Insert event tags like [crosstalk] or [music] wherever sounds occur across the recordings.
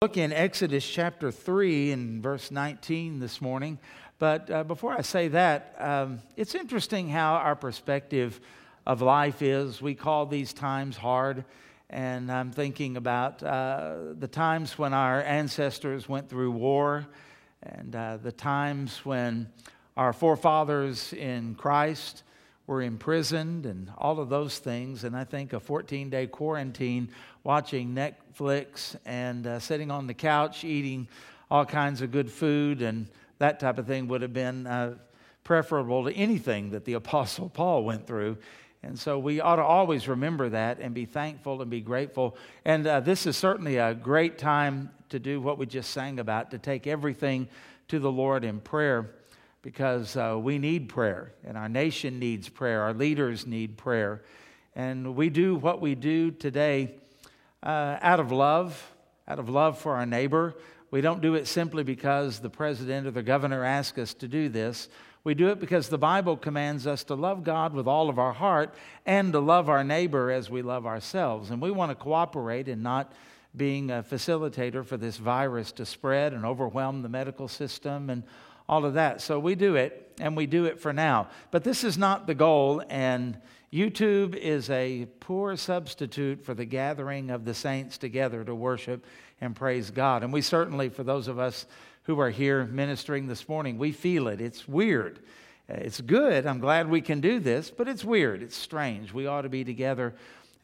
look in Exodus chapter 3 and verse 19 this morning. But uh, before I say that, um, it's interesting how our perspective of life is. We call these times hard. And I'm thinking about uh, the times when our ancestors went through war and uh, the times when our forefathers in Christ were imprisoned and all of those things. And I think a 14 day quarantine watching Netflix and uh, sitting on the couch eating all kinds of good food and that type of thing would have been uh, preferable to anything that the [laughs] Apostle Paul went through. And so we ought to always remember that and be thankful and be grateful. And uh, this is certainly a great time to do what we just sang about, to take everything to the Lord in prayer because uh, we need prayer, and our nation needs prayer, our leaders need prayer. And we do what we do today uh, out of love, out of love for our neighbor. We don't do it simply because the president or the governor asked us to do this. We do it because the Bible commands us to love God with all of our heart and to love our neighbor as we love ourselves. And we want to cooperate in not being a facilitator for this virus to spread and overwhelm the medical system and all of that. So we do it, and we do it for now. But this is not the goal, and YouTube is a poor substitute for the gathering of the saints together to worship and praise God. And we certainly, for those of us who are here ministering this morning, we feel it. It's weird. It's good. I'm glad we can do this, but it's weird. It's strange. We ought to be together.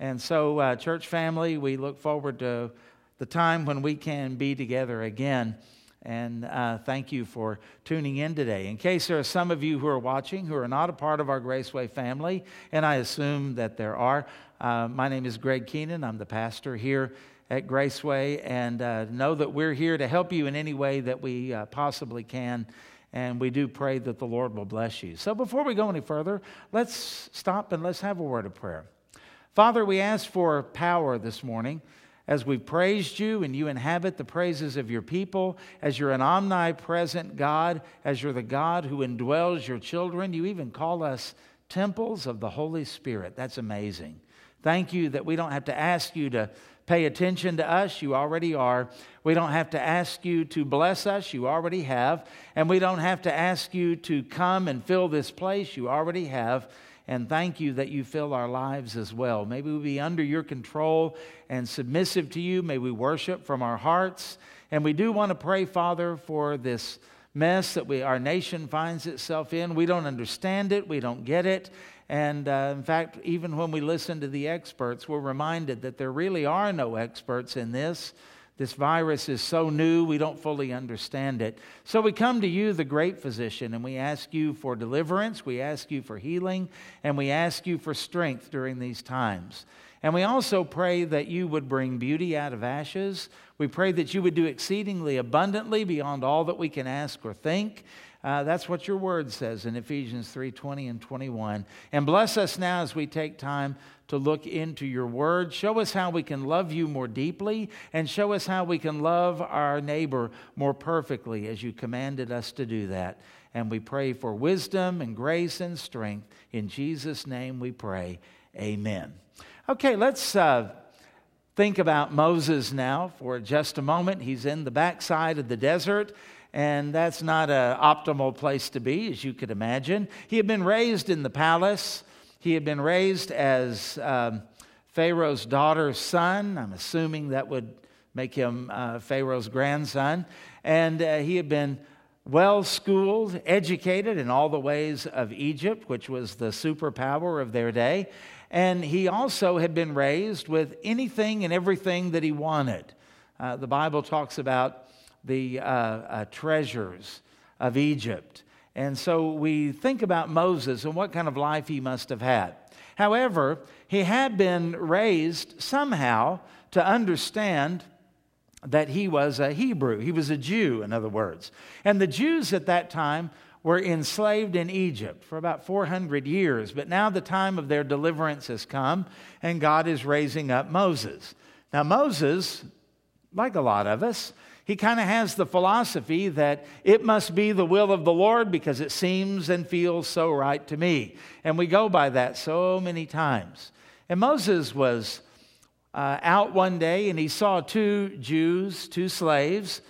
And so, uh, church family, we look forward to the time when we can be together again. And uh, thank you for tuning in today. In case there are some of you who are watching who are not a part of our Graceway family, and I assume that there are, uh, my name is Greg Keenan. I'm the pastor here at Graceway, and uh, know that we're here to help you in any way that we uh, possibly can. And we do pray that the Lord will bless you. So before we go any further, let's stop and let's have a word of prayer. Father, we ask for power this morning as we've praised you and you inhabit the praises of your people, as you're an omnipresent God, as you're the God who indwells your children, you even call us temples of the Holy Spirit. That's amazing. Thank you that we don't have to ask you to pay attention to us. You already are. We don't have to ask you to bless us. You already have. And we don't have to ask you to come and fill this place. You already have and thank you that you fill our lives as well. May we be under your control and submissive to you. May we worship from our hearts. And we do want to pray, Father, for this mess that we, our nation finds itself in. We don't understand it, we don't get it. And uh, in fact, even when we listen to the experts, we're reminded that there really are no experts in this. This virus is so new, we don't fully understand it. So we come to you, the great physician, and we ask you for deliverance, we ask you for healing, and we ask you for strength during these times. And we also pray that you would bring beauty out of ashes. We pray that you would do exceedingly abundantly beyond all that we can ask or think. Uh, that's what your word says in Ephesians 3 20 and 21. And bless us now as we take time to look into your word. Show us how we can love you more deeply and show us how we can love our neighbor more perfectly as you commanded us to do that. And we pray for wisdom and grace and strength. In Jesus' name we pray. Amen. Okay, let's. Uh, think about Moses now for just a moment. He's in the backside of the desert and that's not an optimal place to be, as you could imagine. He had been raised in the palace, he had been raised as um, Pharaoh's daughter's son. I'm assuming that would make him uh, Pharaoh's grandson. And uh, he had been well schooled, educated in all the ways of Egypt, which was the superpower of their day. And he also had been raised with anything and everything that he wanted. Uh, the Bible talks about the uh, uh, treasures of Egypt. And so we think about Moses and what kind of life he must have had. However, he had been raised somehow to understand that he was a Hebrew. He was a Jew, in other words. And the Jews at that time were enslaved in Egypt for about 400 years. But now the time of their deliverance has come, and God is raising up Moses. Now, Moses, like a lot of us, he kind of has the philosophy that it must be the will of the Lord because it seems and feels so right to me. And we go by that so many times. And Moses was uh, out one day and he saw two Jews, two slaves,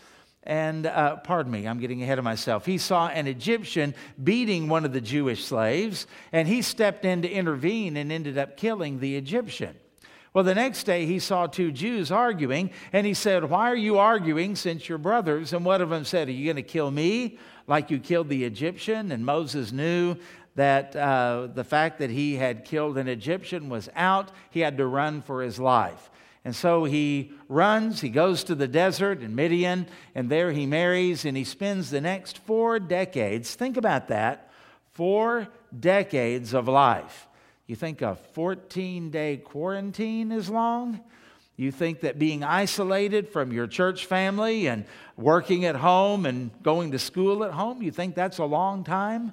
and uh, pardon me, I'm getting ahead of myself. He saw an Egyptian beating one of the Jewish slaves, and he stepped in to intervene and ended up killing the Egyptian. Well, the next day he saw two Jews arguing, and he said, Why are you arguing since you're brothers? And one of them said, Are you going to kill me like you killed the Egyptian? And Moses knew that uh, the fact that he had killed an Egyptian was out. He had to run for his life. And so he runs, he goes to the desert in Midian, and there he marries, and he spends the next four decades. Think about that four decades of life. You think a 14 day quarantine is long? You think that being isolated from your church family and working at home and going to school at home, you think that's a long time?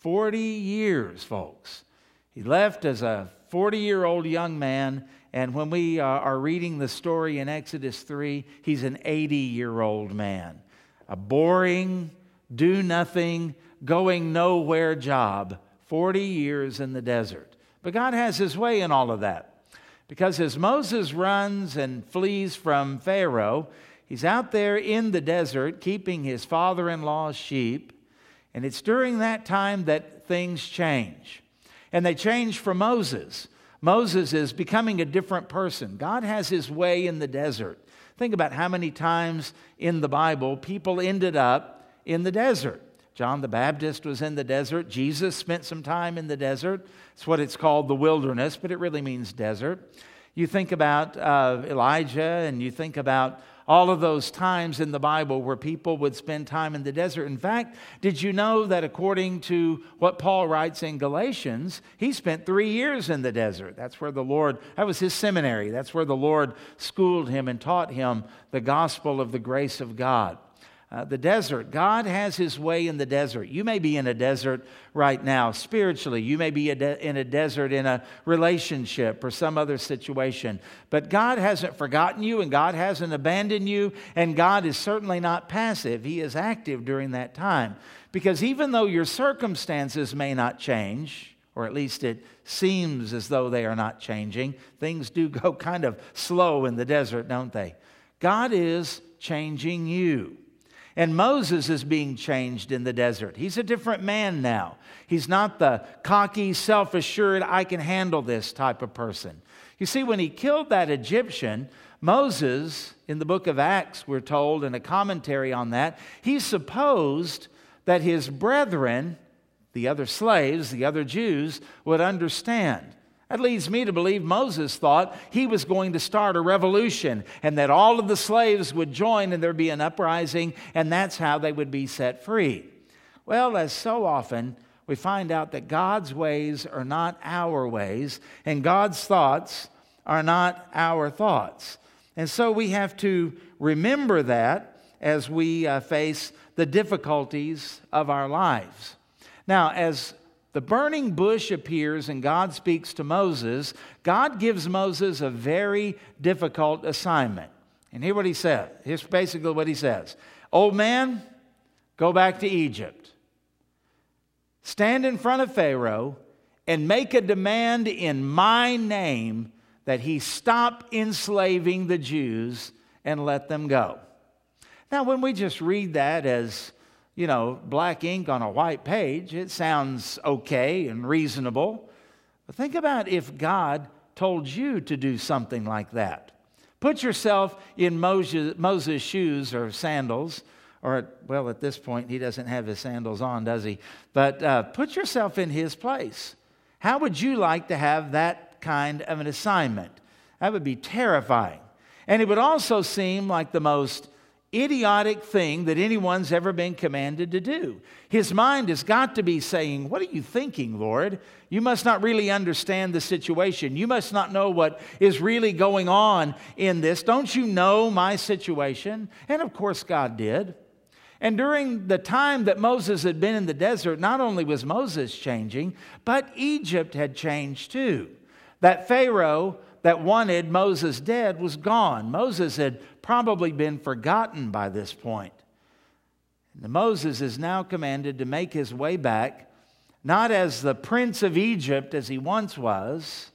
40 years, folks. He left as a 40 year old young man and when we uh, are reading the story in Exodus 3, he's an 80 year old man. A boring, do nothing, going nowhere job, 40 years in the desert. But God has his way in all of that. Because as Moses runs and flees from Pharaoh, he's out there in the desert keeping his father in law's sheep. And it's during that time that things change. And they change for Moses. Moses is becoming a different person. God has his way in the desert. Think about how many times in the Bible people ended up in the desert. John the Baptist was in the desert. Jesus spent some time in the desert. It's what it's called the wilderness, but it really means desert. You think about uh, Elijah and you think about all of those times in the Bible where people would spend time in the desert. In fact, did you know that according to what Paul writes in Galatians, he spent three years in the desert? That's where the Lord, that was his seminary. That's where the Lord schooled him and taught him the gospel of the grace of God. Uh, the desert. God has his way in the desert. You may be in a desert right now spiritually. You may be a de- in a desert in a relationship or some other situation. But God hasn't forgotten you and God hasn't abandoned you, and God is certainly not passive. He is active during that time. Because even though your circumstances may not change, or at least it seems as though they are not changing, things do go [laughs] kind of slow in the desert, don't they? God is changing you. And Moses is being changed in the desert. He's a different man now. He's not the cocky, self assured, I can handle this type of person. You see, when he killed that Egyptian, Moses, in the book of Acts, we're told, in a commentary on that, he supposed that his brethren, the other slaves, the other Jews, would understand. That leads me to believe Moses thought he was going to start a revolution and that all of the slaves would join and there'd be an uprising, and that's how they would be set free. Well, as so often, we find out that God's ways are not our ways, and God's thoughts are not our thoughts. And so we have to remember that as we uh, face the difficulties of our lives. Now, as the burning bush appears and God speaks to Moses. God gives Moses a very difficult assignment. And hear what he said. Here's basically what he says Old man, go back to Egypt. Stand in front of Pharaoh and make a demand in my name that he stop enslaving the Jews and let them go. Now, when we just read that as you know, black ink on a white page, it sounds okay and reasonable. But think about if God told you to do something like that. Put yourself in Moses', Moses' shoes or sandals, or, well, at this point, he doesn't have his sandals on, does he? But uh, put yourself in his place. How would you like to have that kind of an assignment? That would be terrifying. And it would also seem like the most idiotic thing that anyone's ever been commanded to do. His mind has got to be saying, What are you thinking, Lord? You must not really understand the situation. You must not know what is really going on in this. Don't you know my situation? And of course, God did. And during the time that Moses had been in the desert, not only was Moses changing, but Egypt had changed too. That Pharaoh that wanted Moses dead was gone. Moses had probably been forgotten by this point. And Moses is now commanded to make his way back, not as the prince of Egypt as he once was,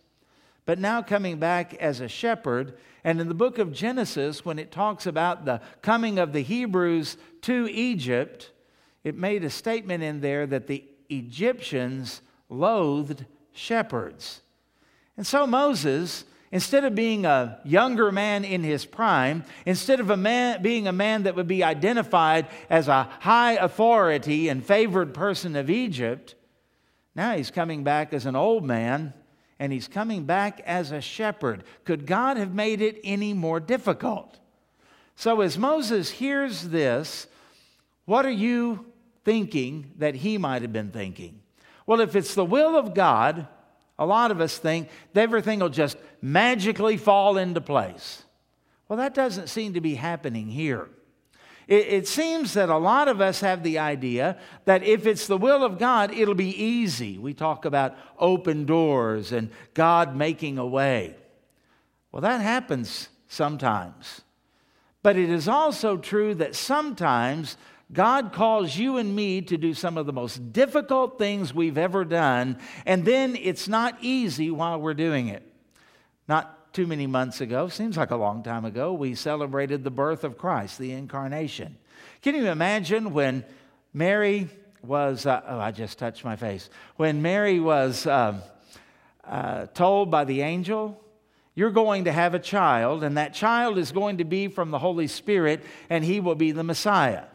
but now coming back as a shepherd. And in the book of Genesis, when it talks about the coming of the Hebrews to Egypt, it made a statement in there that the Egyptians loathed shepherds. And so Moses, instead of being a younger man in his prime, instead of a man, being a man that would be identified as a high authority and favored person of Egypt, now he's coming back as an old man and he's coming back as a shepherd. Could God have made it any more difficult? So, as Moses hears this, what are you thinking that he might have been thinking? Well, if it's the will of God, a lot of us think everything will just magically fall into place. Well, that doesn't seem to be happening here. It, it, seems that a lot of us have the idea that if it's the will of God, it'll be easy. We talk about open doors and God making a way. Well, that happens sometimes. But it is also true that sometimes God calls you and me to do some of the most difficult things we've ever done, and then it's not easy while we're doing it. Not too many months ago, seems like a long time ago, we celebrated the birth of Christ, the incarnation. Can you imagine when Mary was, uh, oh, I just touched my face. When Mary was uh, uh, told by the angel, you're going to have a child, and that child is going to be from the Holy Spirit, and he will be the Messiah.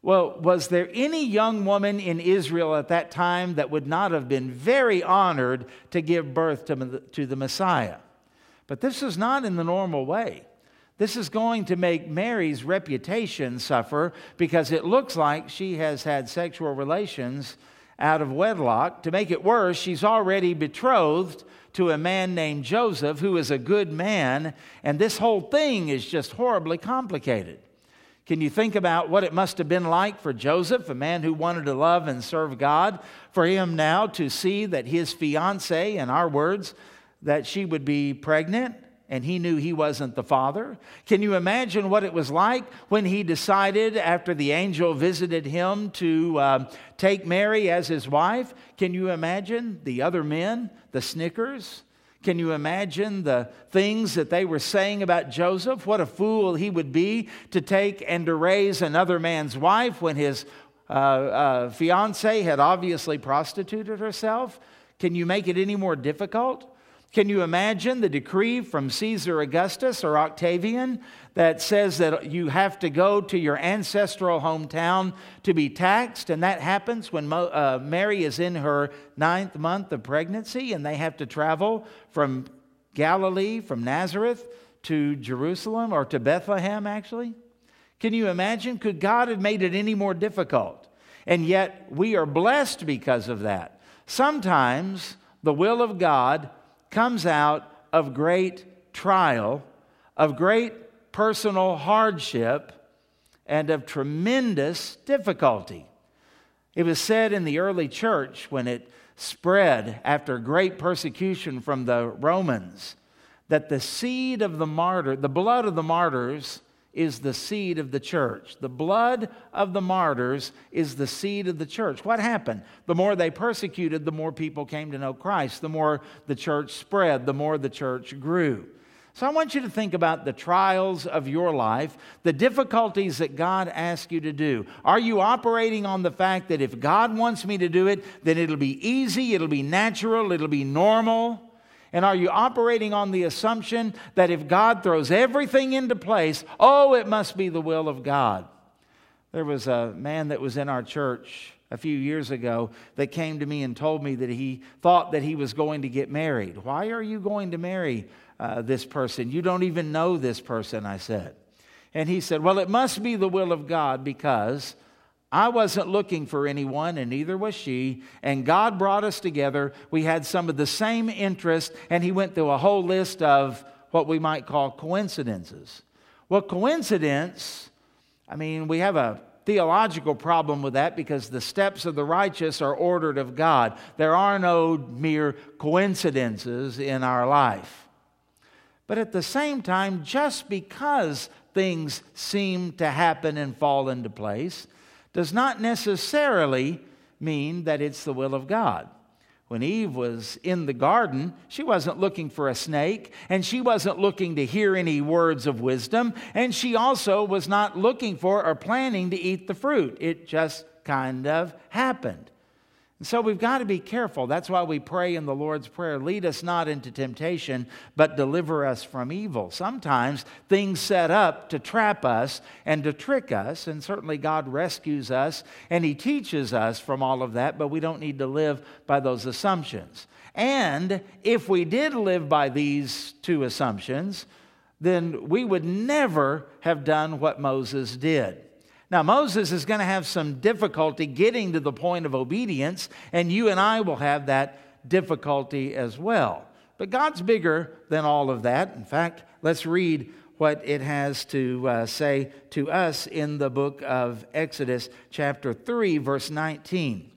Well, was there any young woman in Israel at that time that would not have been very honored to give birth to, to the Messiah? But this is not in the normal way. This is going to make Mary's reputation suffer because it looks like she has had sexual relations out of wedlock. To make it worse, she's already betrothed to a man named Joseph, who is a good man, and this whole thing is just horribly complicated. Can you think about what it must have been like for Joseph, a man who wanted to love and serve God, for him now to see that his fiancee, in our words, that she would be pregnant and he knew he wasn't the father? Can you imagine what it was like when he decided, after the angel visited him, to uh, take Mary as his wife? Can you imagine the other men, the snickers? Can you imagine the things that they were saying about Joseph? What a fool he would be to take and to raise another man's wife when his uh, uh, fiance had obviously prostituted herself? Can you make it any more difficult? Can you imagine the decree from Caesar Augustus or Octavian that says that you have to go to your ancestral hometown to be taxed? And that happens when Mo, uh, Mary is in her ninth month of pregnancy and they have to travel from Galilee, from Nazareth to Jerusalem or to Bethlehem, actually. Can you imagine? Could God have made it any more difficult? And yet we are blessed because of that. Sometimes the will of God comes out of great trial, of great personal hardship, and of tremendous difficulty. It was said in the early church when it spread after great persecution from the Romans that the seed of the martyr, the blood of the martyrs, is the seed of the church. The blood of the martyrs is the seed of the church. What happened? The more they persecuted, the more people came to know Christ. The more the church spread, the more the church grew. So I want you to think about the trials of your life, the difficulties that God asks you to do. Are you operating on the fact that if God wants me to do it, then it'll be easy, it'll be natural, it'll be normal? And are you operating on the assumption that if God throws everything into place, oh, it must be the will of God? There was a man that was in our church a few years ago that came to me and told me that he thought that he was going to get married. Why are you going to marry uh, this person? You don't even know this person, I said. And he said, Well, it must be the will of God because I wasn't looking for anyone, and neither was she. And God brought us together. We had some of the same interests, and He went through a whole list of what we might call coincidences. Well, coincidence, I mean, we have a theological problem with that because the steps of the righteous are ordered of God. There are no mere coincidences in our life. But at the same time, just because things seem to happen and fall into place, does not necessarily mean that it's the will of God. When Eve was in the garden, she wasn't looking for a snake, and she wasn't looking to hear any words of wisdom, and she also was not looking for or planning to eat the fruit. It just kind of happened. And so we've got to be careful. That's why we pray in the Lord's Prayer lead us not into temptation, but deliver us from evil. Sometimes things set up to trap us and to trick us, and certainly God rescues us and He teaches us from all of that, but we don't need to live by those assumptions. And if we did live by these two assumptions, then we would never have done what Moses did. Now, Moses is going to have some difficulty getting to the point of obedience, and you and I will have that difficulty as well. But God's bigger than all of that. In fact, let's read what it has to uh, say to us in the book of Exodus, chapter 3, verse 19.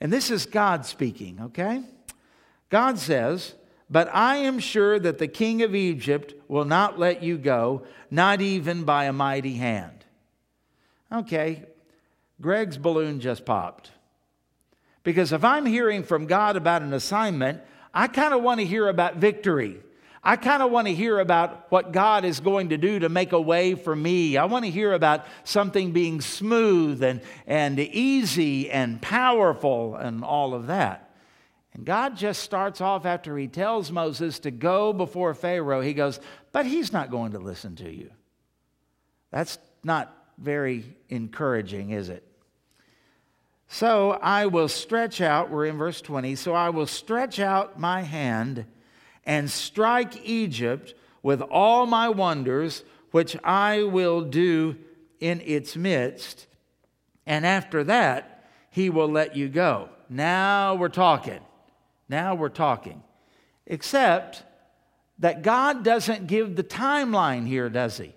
And this is God speaking, okay? God says, But I am sure that the king of Egypt will not let you go, not even by a mighty hand. Okay, Greg's balloon just popped. Because if I'm hearing from God about an assignment, I kind of want to hear about victory. I kind of want to hear about what God is going to do to make a way for me. I want to hear about something being smooth and, and easy and powerful and all of that. And God just starts off after he tells Moses to go before Pharaoh, he goes, But he's not going to listen to you. That's not very encouraging, is it? So I will stretch out, we're in verse 20, so I will stretch out my hand and strike Egypt with all my wonders, which I will do in its midst. And after that, he will let you go. Now we're talking. Now we're talking. Except that God doesn't give the timeline here, does he?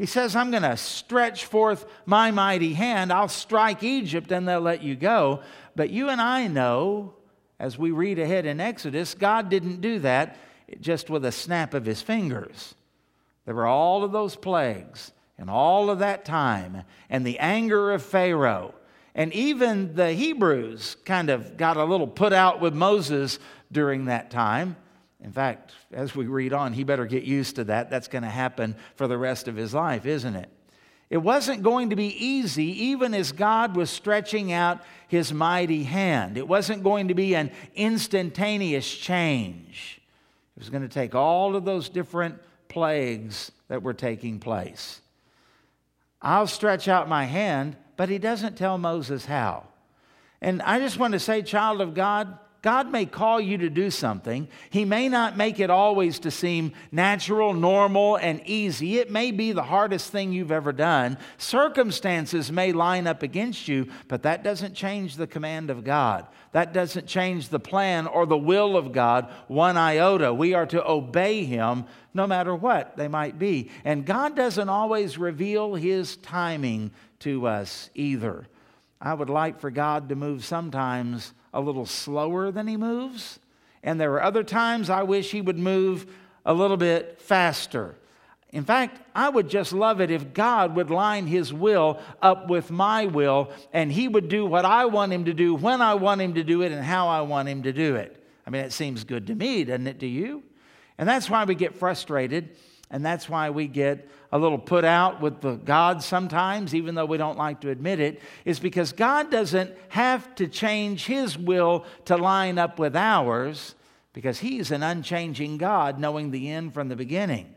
He says, I'm going to stretch forth my mighty hand. I'll strike Egypt and they'll let you go. But you and I know, as we read ahead in Exodus, God didn't do that just with a snap of his fingers. There were all of those plagues and all of that time and the anger of Pharaoh. And even the Hebrews kind of got a little put out with Moses during that time. In fact, as we read on, he better get used to that. That's going to happen for the rest of his life, isn't it? It wasn't going to be easy, even as God was stretching out his mighty hand. It wasn't going to be an instantaneous change. It was going to take all of those different plagues that were taking place. I'll stretch out my hand, but he doesn't tell Moses how. And I just want to say, child of God, God may call you to do something. He may not make it always to seem natural, normal, and easy. It may be the hardest thing you've ever done. Circumstances may line up against you, but that doesn't change the command of God. That doesn't change the plan or the will of God one iota. We are to obey Him no matter what they might be. And God doesn't always reveal His timing to us either. I would like for God to move sometimes a little slower than he moves. And there are other times I wish he would move a little bit faster. In fact, I would just love it if God would line his will up with my will and he would do what I want him to do, when I want him to do it, and how I want him to do it. I mean, it seems good to me, doesn't it to you? And that's why we get frustrated and that's why we get a little put out with the God sometimes, even though we don't like to admit it, is because God doesn't have to change His will to line up with ours because He's an unchanging God, knowing the end from the beginning.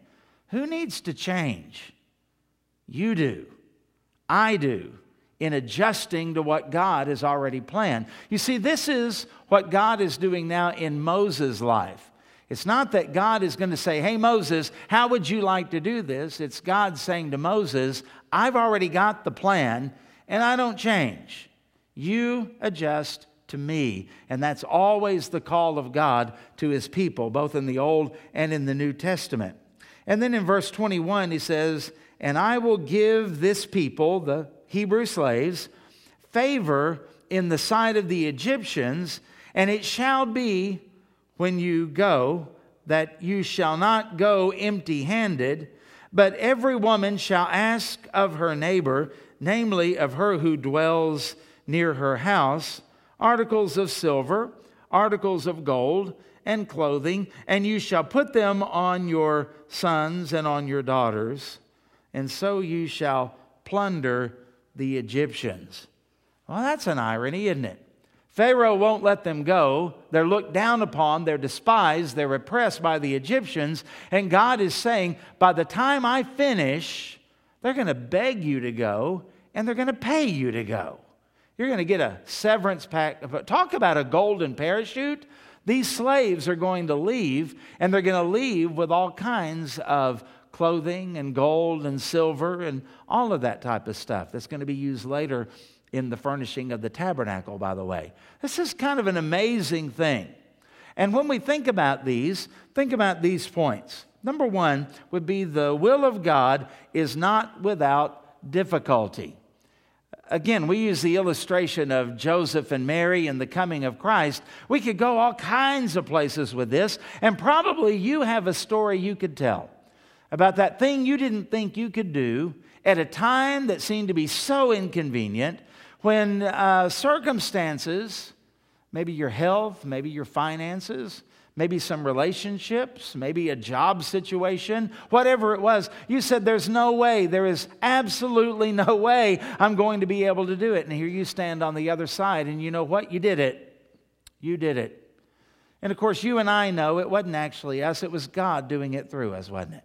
Who needs to change? You do. I do in adjusting to what God has already planned. You see, this is what God is doing now in Moses' life. It's not that God is going to say, Hey, Moses, how would you like to do this? It's God saying to Moses, I've already got the plan and I don't change. You adjust to me. And that's always the call of God to his people, both in the Old and in the New Testament. And then in verse 21, he says, And I will give this people, the Hebrew slaves, favor in the sight of the Egyptians, and it shall be when you go that you shall not go empty handed, but every woman shall ask of her neighbor, namely of her who dwells near her house, articles of silver, articles of gold and clothing, and you shall put them on your sons and on your daughters, and so you shall plunder the Egyptians. Well, that's an irony, isn't it? Pharaoh won't let them go. They're looked down upon, they're despised, they're oppressed by the Egyptians. And God is saying, by the time I finish, they're going to beg you to go and they're going to pay you to go. You're going to get a severance pack. Talk about a golden parachute. These slaves are going to leave, and they're going to leave with all kinds of clothing and gold and silver and all of that type of stuff that's going to be used later in the furnishing of the tabernacle, by the way. This is kind of an amazing thing. And when we think about these, think about these points. Number one would be the will of God is not without difficulty. Again, we use the illustration of Joseph and Mary and the coming of Christ. We could go all kinds of places with this, and probably you have a story you could tell about that thing you didn't think you could do at a time that seemed to be so inconvenient when uh, circumstances, maybe your health, maybe your finances, maybe some relationships, maybe a job situation, whatever it was, you said, There's no way, there is absolutely no way I'm going to be able to do it. And here you stand on the other side, and you know what? You did it. You did it. And of course, you and I know it wasn't actually us, it was God doing it through us, wasn't it?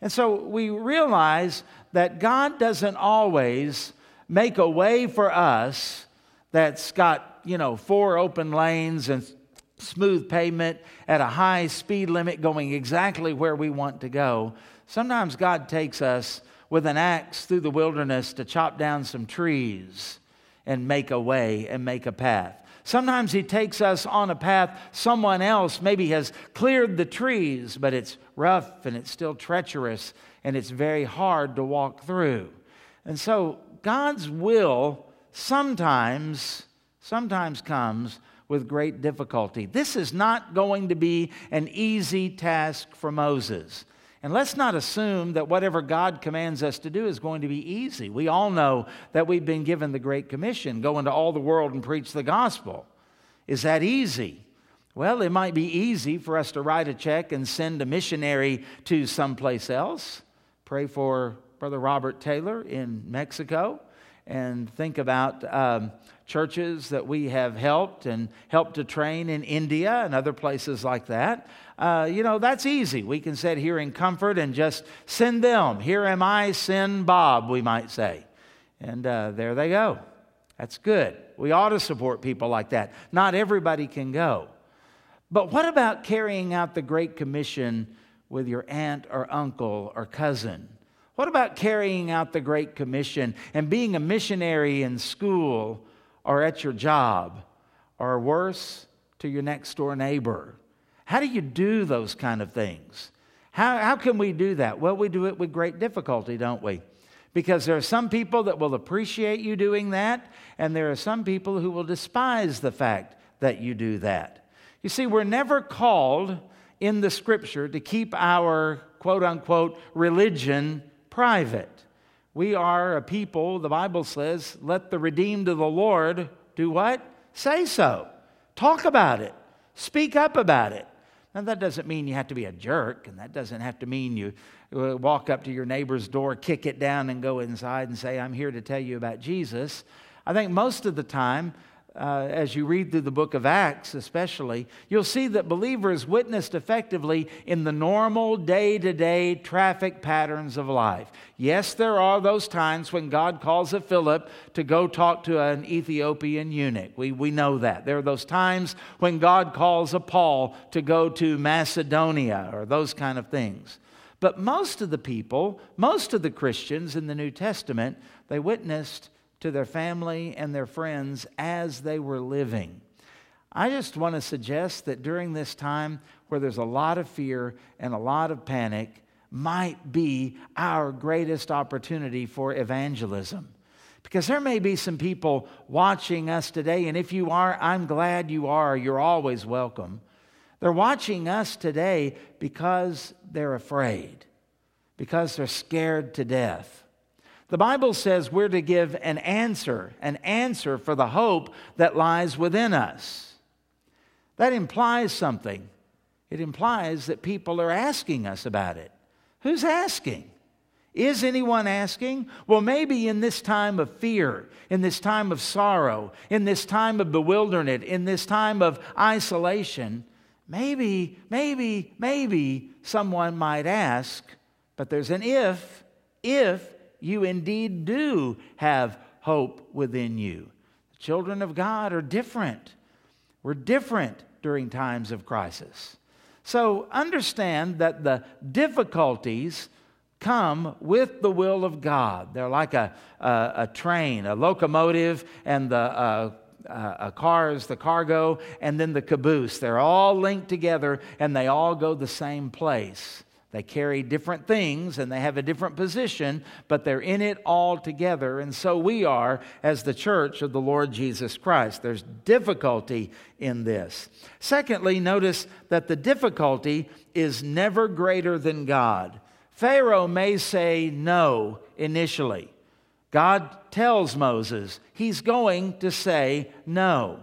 And so we realize that God doesn't always make a way for us that's got, you know, four open lanes and smooth pavement at a high speed limit going exactly where we want to go. Sometimes God takes us with an axe through the wilderness to chop down some trees and make a way and make a path. Sometimes He takes us on a path someone else maybe has cleared the trees, but it's rough and it's still treacherous and it's very hard to walk through. And so God's will sometimes, sometimes comes with great difficulty. This is not going to be an easy task for Moses. And let's not assume that whatever God commands us to do is going to be easy. We all know that we've been given the Great Commission go into all the world and preach the gospel. Is that easy? Well, it might be easy for us to write a check and send a missionary to someplace else. Pray for Brother Robert Taylor in Mexico and think about um, churches that we have helped and helped to train in India and other places like that. Uh, you know, that's easy. We can sit here in comfort and just send them. Here am I, send Bob, we might say. And uh, there they go. That's good. We ought to support people like that. Not everybody can go. But what about carrying out the Great Commission with your aunt or uncle or cousin? What about carrying out the Great Commission and being a missionary in school or at your job or worse, to your next door neighbor? How do you do those kind of things? How, how can we do that? Well, we do it with great difficulty, don't we? Because there are some people that will appreciate you doing that, and there are some people who will despise the fact that you do that. You see, we're never called in the scripture to keep our quote unquote religion private. We are a people, the Bible says, let the redeemed of the Lord do what? Say so. Talk about it. Speak up about it. Now, that doesn't mean you have to be a jerk, and that doesn't have to mean you uh, walk up to your neighbor's door, kick it down, and go inside and say, I'm here to tell you about Jesus. I think most of the time, uh, as you read through the book of Acts, especially, you'll see that believers witnessed effectively in the normal day to day traffic patterns of life. Yes, there are those times when God calls a Philip to go talk to an Ethiopian eunuch. We, we know that. There are those times when God calls a Paul to go to Macedonia or those kind of things. But most of the people, most of the Christians in the New Testament, they witnessed to their family and their friends as they were living. I just want to suggest that during this time where there's a lot of fear and a lot of panic, might be our greatest opportunity for evangelism. Because there may be some people watching us today, and if you are, I'm glad you are. You're always welcome. They're watching us today because they're afraid, because they're scared to death. The Bible says we're to give an answer, an answer for the hope that lies within us. that implies something. It implies that people are asking us about it. Who's asking? Is anyone asking? Well, maybe in this time of fear, in this time of sorrow, in this time of bewilderment, in this time of isolation, maybe, maybe, maybe someone might ask, but there's an if, if you indeed do have hope within you. The children of God are different. We're different during times of crisis. So understand that the difficulties come with the will of God. They're like a, a, a train, a locomotive, and the uh, uh, cars, the cargo, and then the caboose. They're all linked together and they all go the same place. They carry different things and they have a different position, but they're in it all together. And so we are as the church of the Lord Jesus Christ. There's difficulty in this. Secondly, notice that the difficulty is never greater than God. Pharaoh may say no initially. God tells Moses he's going to say no.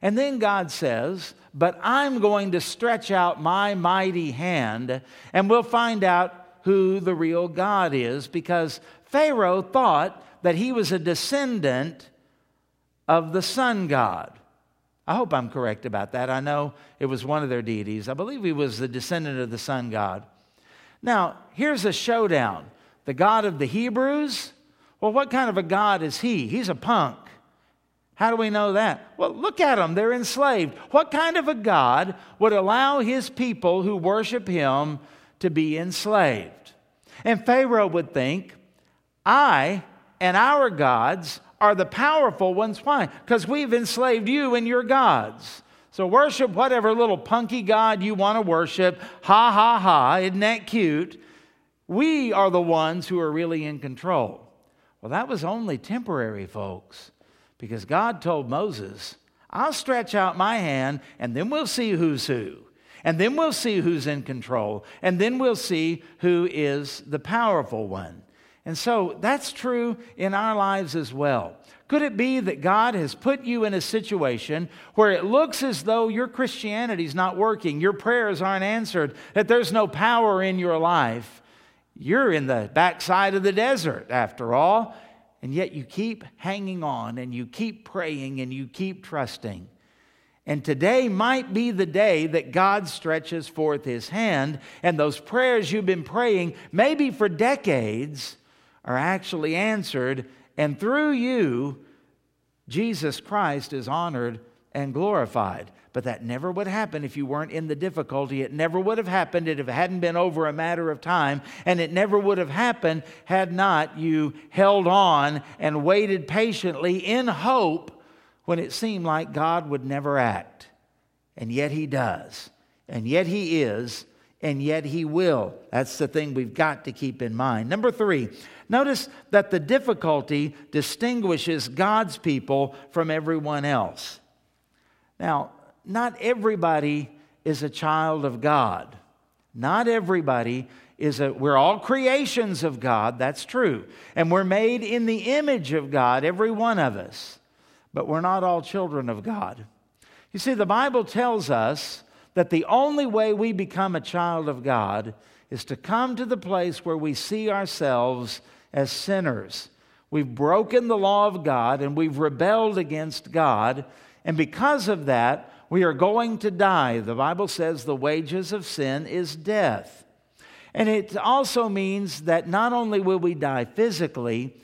And then God says, But I'm going to stretch out my mighty hand, and we'll find out who the real God is, because Pharaoh thought that he was a descendant of the sun god. I hope I'm correct about that. I know it was one of their deities. I believe he was the descendant of the sun god. Now, here's a showdown. The God of the Hebrews, well, what kind of a God is he? He's a punk. How do we know that? Well, look at them. They're enslaved. What kind of a God would allow his people who worship him to be enslaved? And Pharaoh would think, I and our gods are the powerful ones. Why? Because we've enslaved you and your gods. So worship whatever little punky God you want to worship. Ha ha ha. Isn't that cute? We are the ones who are really in control. Well, that was only temporary, folks, because God told Moses, I'll stretch out my hand and then we'll see who's who. And then we'll see who's in control. And then we'll see who is the powerful one. And so that's true in our lives as well. Could it be that God has put you in a situation where it looks as though your Christianity is not working, your prayers aren't answered, that there's no power in your life? You're in the backside of the desert, after all, and yet you keep hanging on and you keep praying and you keep trusting. And today might be the day that God stretches forth his hand, and those prayers you've been praying, maybe for decades, are actually answered and through you, Jesus Christ is honored and glorified. But that never would happen if you weren't in the difficulty. It never would have happened if it hadn't been over a matter of time. And it never would have happened had not you held on and waited patiently in hope when it seemed like God would never act. And yet He does. And yet He is. And yet He will. That's the thing we've got to keep in mind. Number three, Notice that the difficulty distinguishes God's people from everyone else. Now, not everybody is a child of God. Not everybody is a, we're all creations of God, that's true. And we're made in the image of God, every one of us. But we're not all children of God. You see, the Bible tells us that the only way we become a child of God is to come to the place where we see ourselves as sinners. We've broken the law of God and we've rebelled against God. And because of that, we are going to die. The Bible says the wages of sin is death. And it also means that not only will we die physically,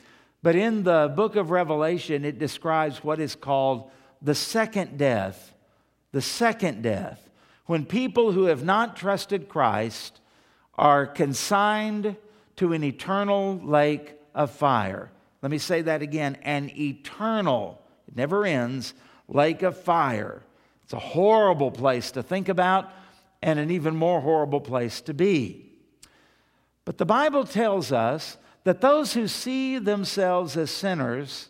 but in the book of Revelation, it describes what is called the second death. The second death. When people who have not trusted Christ are consigned to an eternal lake of fire. Let me say that again an eternal, it never ends, lake of fire. It's a horrible place to think about and an even more horrible place to be. But the Bible tells us that those who see themselves as sinners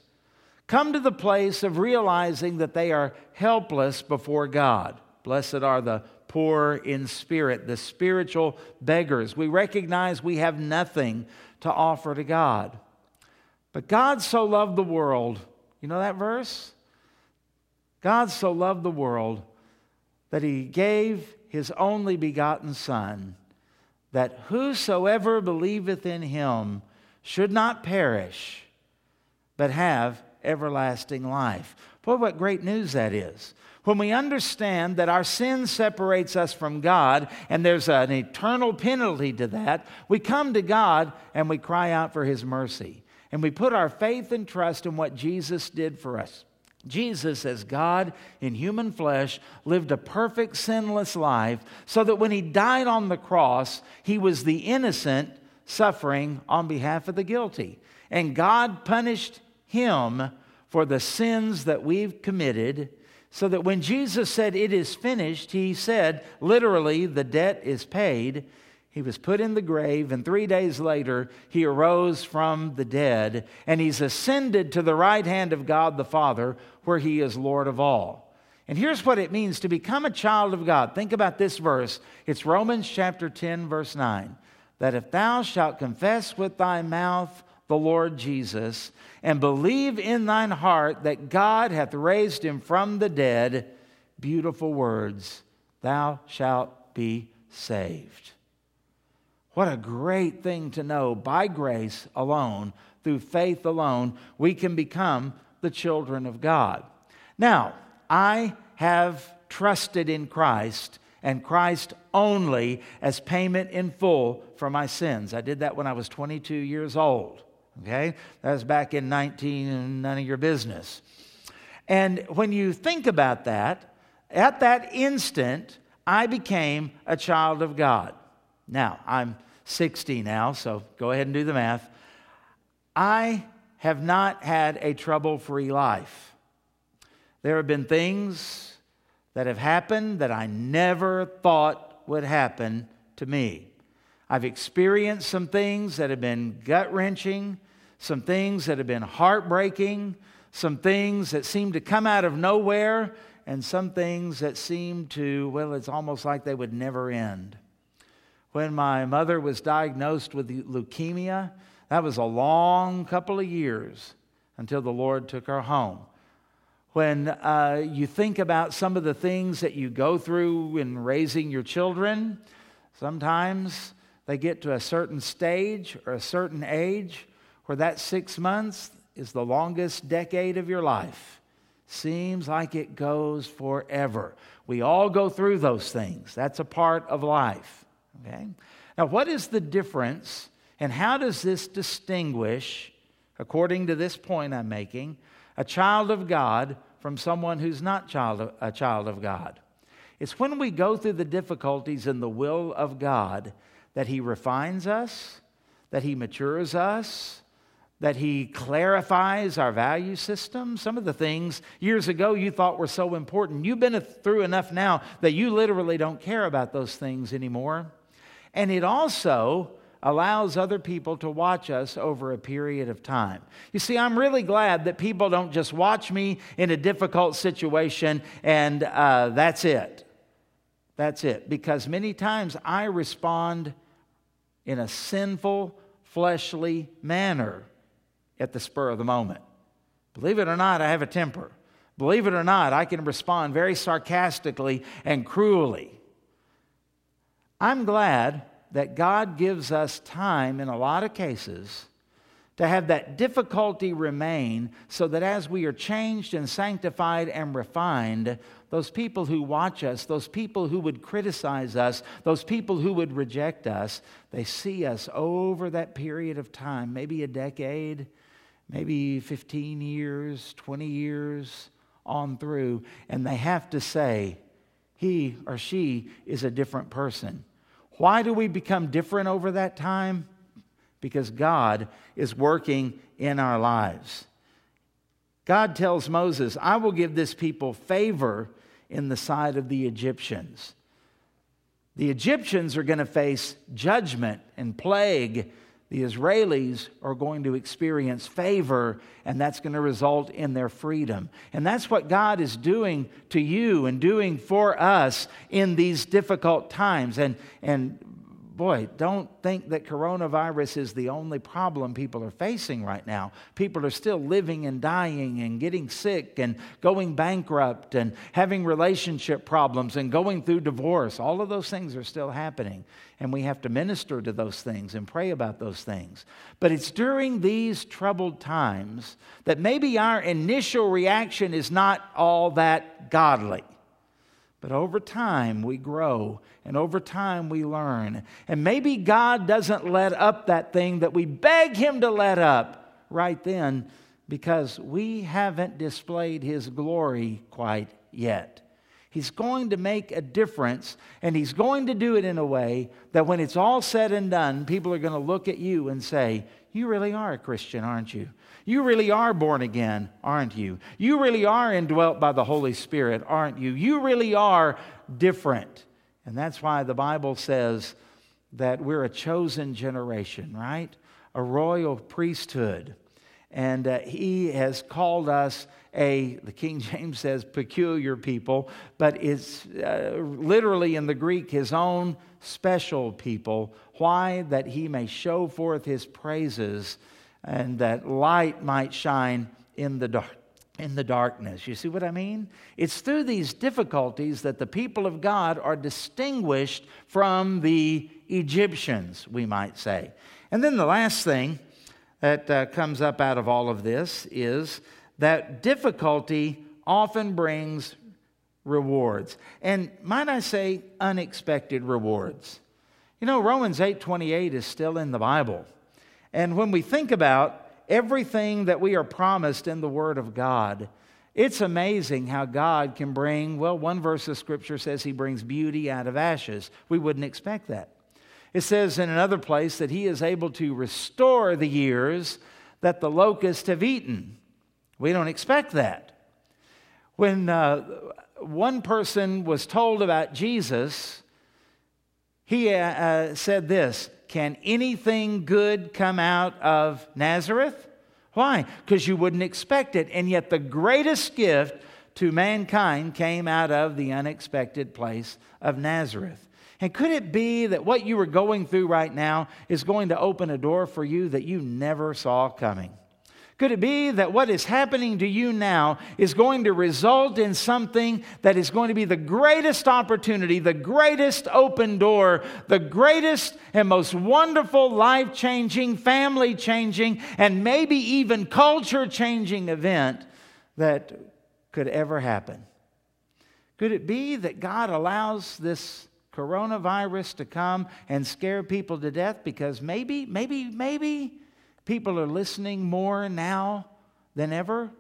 come to the place of realizing that they are helpless before God. Blessed are the poor in spirit, the spiritual beggars. We recognize we have nothing to offer to God. But God so loved the world. You know that verse? God so loved the world that he gave his only begotten Son, that whosoever believeth in him should not perish, but have everlasting life. Boy, what great news that is. When we understand that our sin separates us from God and there's an eternal penalty to that, we come to God and we cry out for His mercy. And we put our faith and trust in what Jesus did for us. Jesus, as God in human flesh, lived a perfect, sinless life so that when he died on the cross, he was the innocent suffering on behalf of the guilty. And God punished him for the sins that we've committed, so that when Jesus said, It is finished, he said, literally, the debt is paid. He was put in the grave, and three days later, he arose from the dead, and he's ascended to the right hand of God the Father, where he is Lord of all. And here's what it means to become a child of God. Think about this verse. It's Romans chapter 10, verse 9. That if thou shalt confess with thy mouth the Lord Jesus, and believe in thine heart that God hath raised him from the dead, beautiful words, thou shalt be saved. What a great thing to know. By grace alone, through faith alone, we can become the children of God. Now, I have trusted in Christ and Christ only as payment in full for my sins. I did that when I was 22 years old. Okay? That was back in 19, none of your business. And when you think about that, at that instant, I became a child of God. Now, I'm 60 now, so go ahead and do the math. I have not had a trouble free life. There have been things that have happened that I never thought would happen to me. I've experienced some things that have been gut wrenching, some things that have been heartbreaking, some things that seem to come out of nowhere, and some things that seem to, well, it's almost like they would never end. When my mother was diagnosed with leukemia, that was a long couple of years until the Lord took her home. When uh, you think about some of the things that you go through in raising your children, sometimes they get to a certain stage or a certain age where that six months is the longest decade of your life. Seems like it goes forever. We all go through those things. That's a part of life. Okay? Now, what is the difference and how does this distinguish, according to this point I'm making, a child of God from someone who's not child of, a child of God? It's when we go through the difficulties in the will of God that He refines us, that He matures us, that he clarifies our value system. Some of the things years ago you thought were so important, you've been through enough now that you literally don't care about those things anymore. And it also allows other people to watch us over a period of time. You see, I'm really glad that people don't just watch me in a difficult situation and uh, that's it. That's it. Because many times I respond in a sinful, fleshly manner at the spur of the moment. Believe it or not, I have a temper. Believe it or not, I can respond very sarcastically and cruelly. I'm glad that God gives us time in a lot of cases to have that difficulty remain so that as we are changed and sanctified and refined, those people who watch us, those people who would criticize us, those people who would reject us, they see us over that period of time, maybe a decade, maybe 15 years, 20 years on through, and they have to say, he or she is a different person. Why do we become different over that time? Because God is working in our lives. God tells Moses, I will give this people favor in the sight of the Egyptians. The Egyptians are going to face judgment and plague the Israelis are going to experience favor, and that's going to result in their freedom. And that's what God is doing to you and doing for us in these difficult times. And, and boy, don't think that coronavirus is the only problem people are facing right now. People are still living and dying and getting sick and going bankrupt and having relationship problems and going through divorce. All of those things are still happening. And we have to minister to those things and pray about those things. But it's during these troubled times that maybe our initial reaction is not all that godly. But over time, we grow, and over time, we learn. And maybe God doesn't let up that thing that we beg Him to let up right then because we haven't displayed His glory quite yet. He's going to make a difference, and He's going to do it in a way that when it's all said and done, people are going to look at you and say, You really are a Christian, aren't you? You really are born again, aren't you? You really are indwelt by the Holy Spirit, aren't you? You really are different. And that's why the Bible says that we're a chosen generation, right? A royal priesthood. And uh, he has called us a, the King [laughs] James says, peculiar people, but it's uh, literally in the Greek his own special people. Why? That he may show forth his praises and that light might shine in the dark in the darkness. You see what I mean? It's through these difficulties that the people of God are distinguished from the Egyptians, we might say. And then the last thing that uh, comes up out of all of this is that difficulty often brings rewards. And might I say unexpected rewards. You know Romans 8:28 is still in the Bible. And when we think about everything that we are promised in the Word of God, it's amazing how God can bring, well, one verse of Scripture says He brings beauty out of ashes. We wouldn't expect that. It says in another place that He is able to restore the years that the locusts have eaten. We don't expect that. When uh, one person was told about Jesus, he uh, said this can anything good come out of Nazareth? Why? Because you wouldn't expect it. And yet, the greatest gift to mankind came out of the unexpected place of Nazareth. And could it be that what you are going through right now is going to open a door for you that you never saw coming? Could it be that what is happening to you now is going to result in something that is going to be the greatest opportunity, the greatest open door, the greatest and most wonderful life changing, family changing, and maybe even culture changing event that could ever happen? Could it be that God allows this coronavirus to come and scare people to death because maybe, maybe, maybe people are listening more now than ever.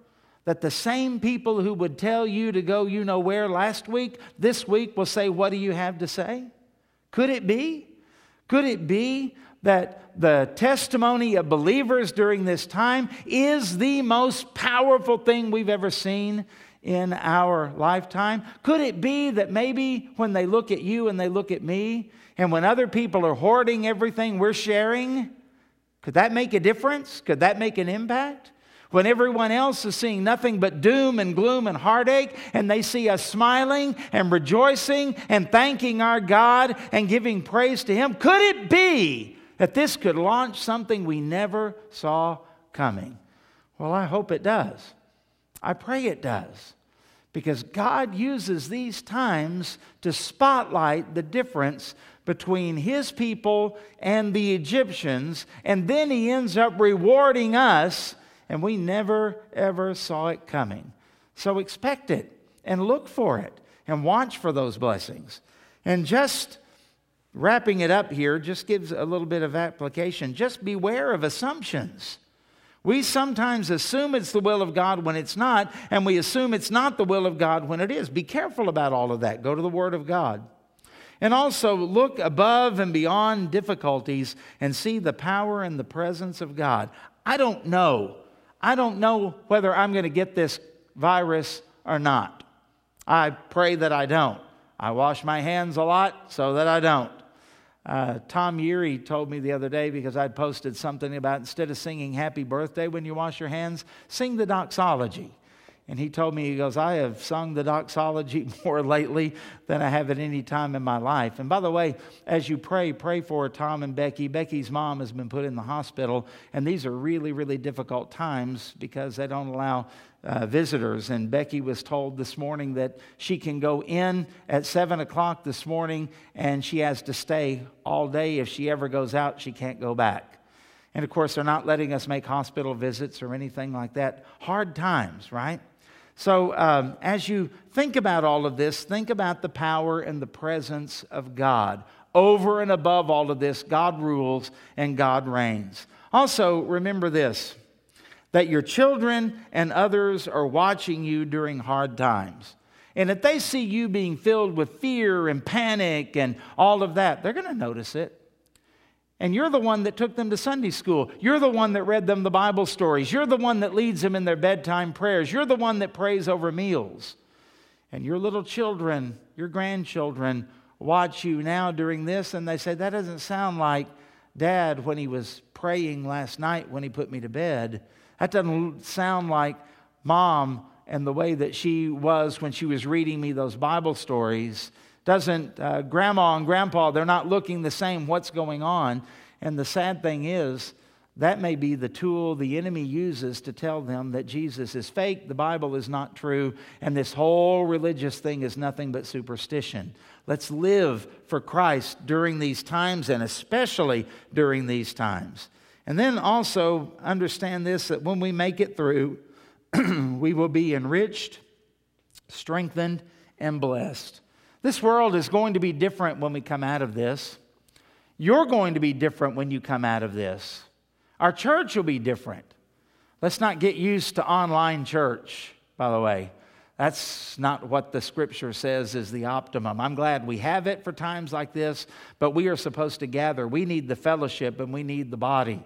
That the same people who would tell you to go you know where last week, this week will say, What do you have to say? Could it be? Could it be that the testimony of believers during this time is the most powerful thing we've ever seen in our lifetime? Could it be that maybe when they look at you and they look at me, and when other people are hoarding everything we're sharing, could that make a difference? Could that make an impact? When everyone else is seeing nothing but doom and gloom and heartache, and they see us smiling and rejoicing and thanking our God and giving praise to Him, could it be that this could launch something we never saw coming? Well, I hope it does. I pray it does. Because God uses these times to spotlight the difference between his people and the Egyptians, and then he ends up rewarding us, and we never ever saw it coming. So expect it and look for it and watch for those blessings. And just wrapping it up here just gives a little bit of application. Just beware of assumptions. We sometimes assume it's the will of God when it's not, and we assume it's not the will of God when it is. Be careful about all of that. Go to the Word of God. And also look above and beyond difficulties and see the power and the presence of God. I don't know. I don't know whether I'm going to get this virus or not. I pray that I don't. I wash my hands a lot so that I don't. Uh, Tom Yeary told me the other day because I'd posted something about instead of singing happy birthday when you wash your hands, sing the doxology. And he told me, he goes, I have sung the doxology [laughs] more lately than I have at any time in my life. And by the way, as you pray, pray for Tom and Becky. Becky's mom has been put in the hospital, and these are really, really difficult times because they don't allow uh, visitors. And Becky was told this morning that she can go in at 7 o'clock this morning and she has to stay all day. If she ever goes out, she can't go back. And of course, they're not letting us make hospital visits or anything like that. Hard times, right? So, um, as you think about all of this, think about the power and the presence of God. Over and above all of this, God rules and God reigns. Also, remember this that your children and others are watching you during hard times. And if they see you being filled with fear and panic and all of that, they're going to notice it. And you're the one that took them to Sunday school. You're the one that read them the Bible stories. You're the one that leads them in their bedtime prayers. You're the one that prays over meals. And your little children, your grandchildren, watch you now during this and they say, That doesn't sound like dad when he was praying last night when he put me to bed. That doesn't sound like mom and the way that she was when she was reading me those Bible stories doesn't, uh, grandma and grandpa, they're not looking the same. What's going on? And the sad thing is, that may be the tool the enemy uses to tell them that Jesus is fake, the Bible is not true, and this whole religious thing is nothing but superstition. Let's live for Christ during these times and especially during these times. And then also understand this that when we make it through, [clears throat] we will be enriched, strengthened, and blessed. This world is going to be different when we come out of this. You're going to be different when you come out of this. Our church will be different. Let's not get used to online church, by the way. That's not what the scripture says is the optimum. I'm glad we have it for times like this, but we are supposed to gather. We need the fellowship and we need the body.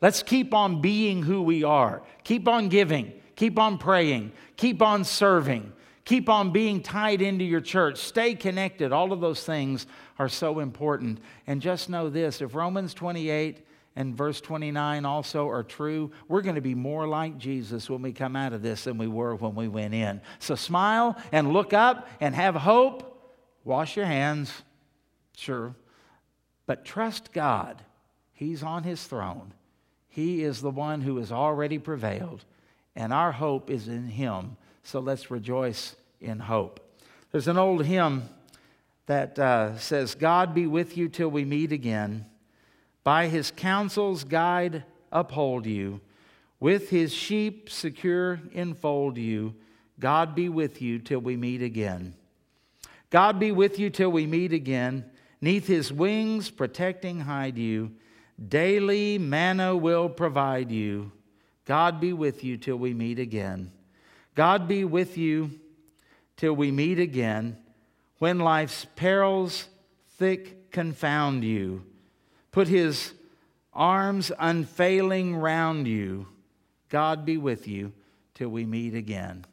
Let's keep on being who we are. Keep on giving. Keep on praying. Keep on serving. Keep on being tied into your church. Stay connected. All of those things are so important. And just know this if Romans 28 and verse 29 also are true, we're going to be more like Jesus when we come out of this than we were when we went in. So smile and look up and have hope. Wash your hands, sure. But trust God, He's on His throne. He is the one who has already prevailed, and our hope is in Him. So let's rejoice in hope. There's an old hymn that uh, says, God be with you till we meet again. By his counsels guide, uphold you. With his sheep secure, enfold you. God be with you till we meet again. God be with you till we meet again. Neath his wings, protecting, hide you. Daily manna will provide you. God be with you till we meet again. God be with you till we meet again, when life's perils thick confound you. Put his arms unfailing round you. God be with you till we meet again.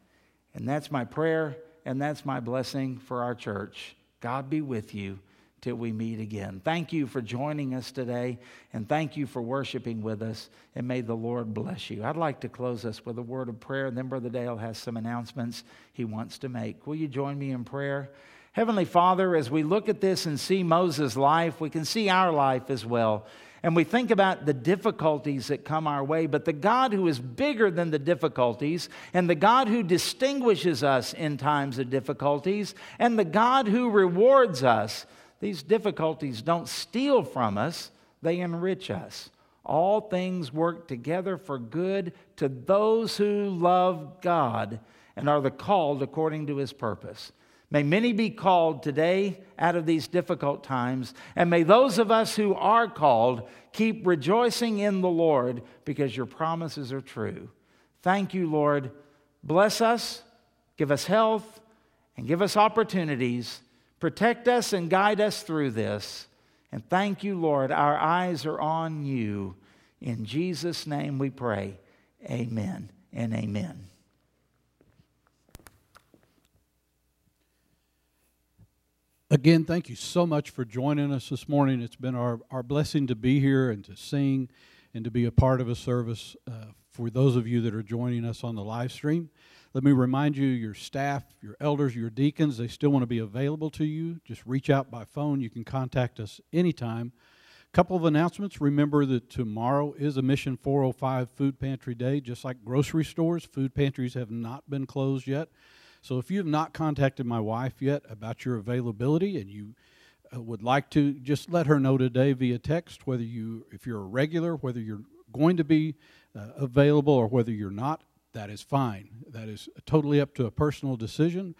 And that's my prayer, and that's my blessing for our church. God be with you till we meet again. Thank you for joining us today, and thank you for worshiping with us, and may the Lord bless you. I'd like to close us with a word of prayer, and then Brother Dale has some announcements he wants to make. Will you join me in prayer? Heavenly Father, as we look at this and see Moses' life, we can see our life as well. And we think about the difficulties that come our way, but the God who is bigger than the difficulties, and the God who distinguishes us in times of difficulties, and the God who rewards us these difficulties don't steal from us, they enrich us. All things work together for good to those who love God and are the called according to his purpose. May many be called today out of these difficult times, and may those of us who are called keep rejoicing in the Lord because your promises are true. Thank you, Lord. Bless us, give us health, and give us opportunities Protect us and guide us through this. And thank you, Lord. Our eyes are on you. In Jesus' name we pray. Amen and amen. Again, thank you so much for joining us this morning. It's been our, our blessing to be here and to sing and to be a part of a service uh, for those of you that are joining us on the live stream. Let me remind you your staff, your elders, your deacons, they still want to be available to you. Just reach out by phone. You can contact us anytime. Couple of announcements. Remember that tomorrow is a Mission 405 Food Pantry Day. Just like grocery stores, food pantries have not been closed yet. So if you have not contacted my wife yet about your availability and you uh, would like to, just let her know today via text whether you, if you're a regular, whether you're going to be uh, available or whether you're not. That is fine. That is totally up to a personal decision.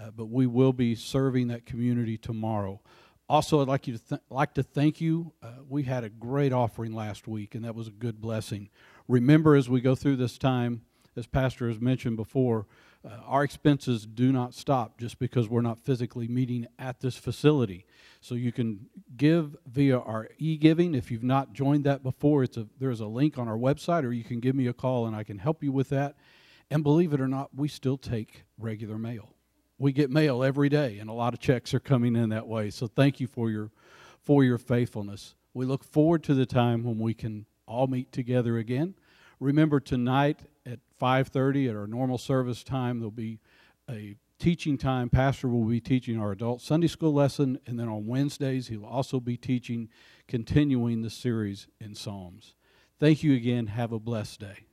Uh, but we will be serving that community tomorrow. Also, I'd like you to th- like to thank you. Uh, we had a great offering last week, and that was a good blessing. Remember, as we go through this time, as Pastor has mentioned before, uh, our expenses do not stop just because we're not physically meeting at this facility. So you can give via our e-giving. If you've not joined that before, it's a, there's a link on our website, or you can give me a call and I can help you with that. And believe it or not, we still take regular mail. We get mail every day, and a lot of checks are coming in that way. So thank you for your for your faithfulness. We look forward to the time when we can all meet together again. Remember tonight at 5:30 at our normal service time there'll be a teaching time pastor will be teaching our adult Sunday school lesson and then on Wednesdays he'll also be teaching continuing the series in Psalms. Thank you again. Have a blessed day.